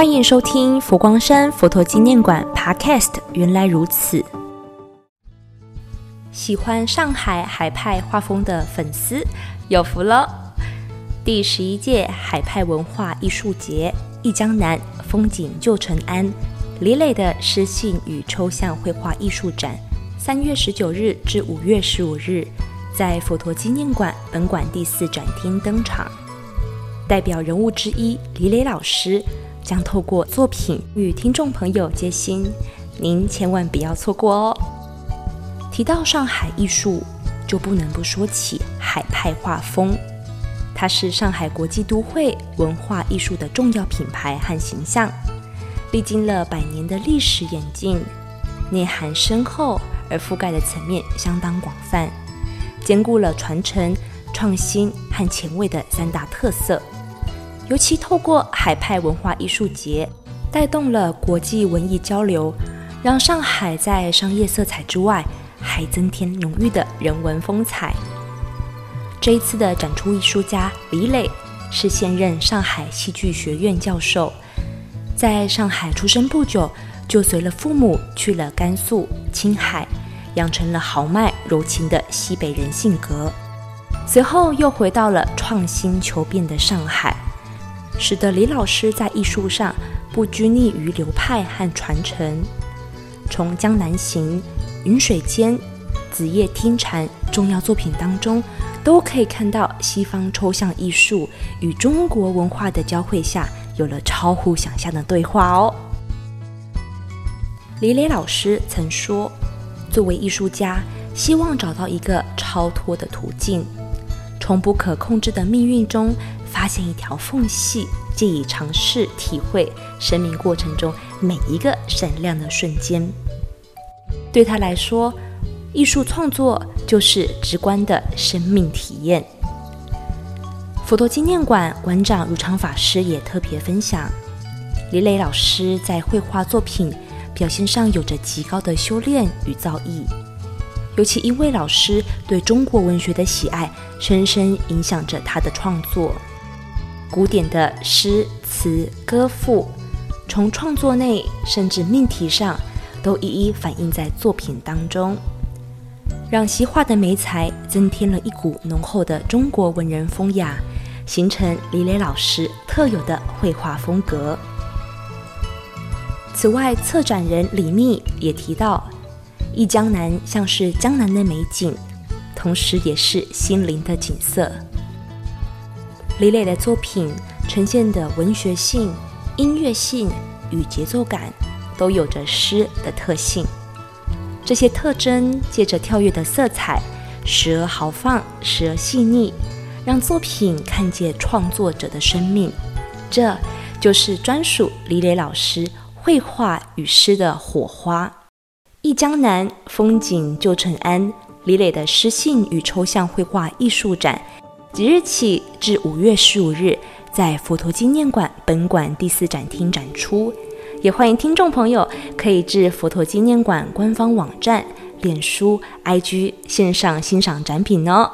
欢迎收听佛光山佛陀纪念馆 Podcast。原来如此，喜欢上海海派画风的粉丝有福了。第十一届海派文化艺术节“忆江南，风景旧承安”李磊的诗信与抽象绘画艺术展，三月十九日至五月十五日，在佛陀纪念馆本馆第四展厅登场。代表人物之一李磊老师。将透过作品与听众朋友接心，您千万不要错过哦。提到上海艺术，就不能不说起海派画风，它是上海国际都会文化艺术的重要品牌和形象，历经了百年的历史演进，内涵深厚而覆盖的层面相当广泛，兼顾了传承、创新和前卫的三大特色。尤其透过海派文化艺术节，带动了国际文艺交流，让上海在商业色彩之外，还增添浓郁的人文风采。这一次的展出艺术家李磊是现任上海戏剧学院教授，在上海出生不久，就随了父母去了甘肃、青海，养成了豪迈柔情的西北人性格。随后又回到了创新求变的上海。使得李老师在艺术上不拘泥于流派和传承，从《江南行》《云水间》《子夜听蝉》重要作品当中，都可以看到西方抽象艺术与中国文化的交汇下，有了超乎想象的对话哦。李磊老师曾说：“作为艺术家，希望找到一个超脱的途径，从不可控制的命运中。”发现一条缝隙，借以尝试体会生命过程中每一个闪亮的瞬间。对他来说，艺术创作就是直观的生命体验。佛陀纪念馆馆长如常法师也特别分享，李磊老师在绘画作品表现上有着极高的修炼与造诣，尤其因为老师对中国文学的喜爱，深深影响着他的创作。古典的诗词歌赋，从创作内甚至命题上，都一一反映在作品当中，让西画的梅材增添了一股浓厚的中国文人风雅，形成李磊老师特有的绘画风格。此外，策展人李密也提到，忆江南像是江南的美景，同时也是心灵的景色。李磊的作品呈现的文学性、音乐性与节奏感，都有着诗的特性。这些特征借着跳跃的色彩，时而豪放，时而细腻，让作品看见创作者的生命。这就是专属李磊老师绘画与诗的火花。忆江南，风景旧承安。李磊的诗性与抽象绘画艺术展。即日起至五月十五日，在佛陀纪念馆本馆第四展厅展出，也欢迎听众朋友可以至佛陀纪念馆官方网站、脸书、IG 线上欣赏展品哦。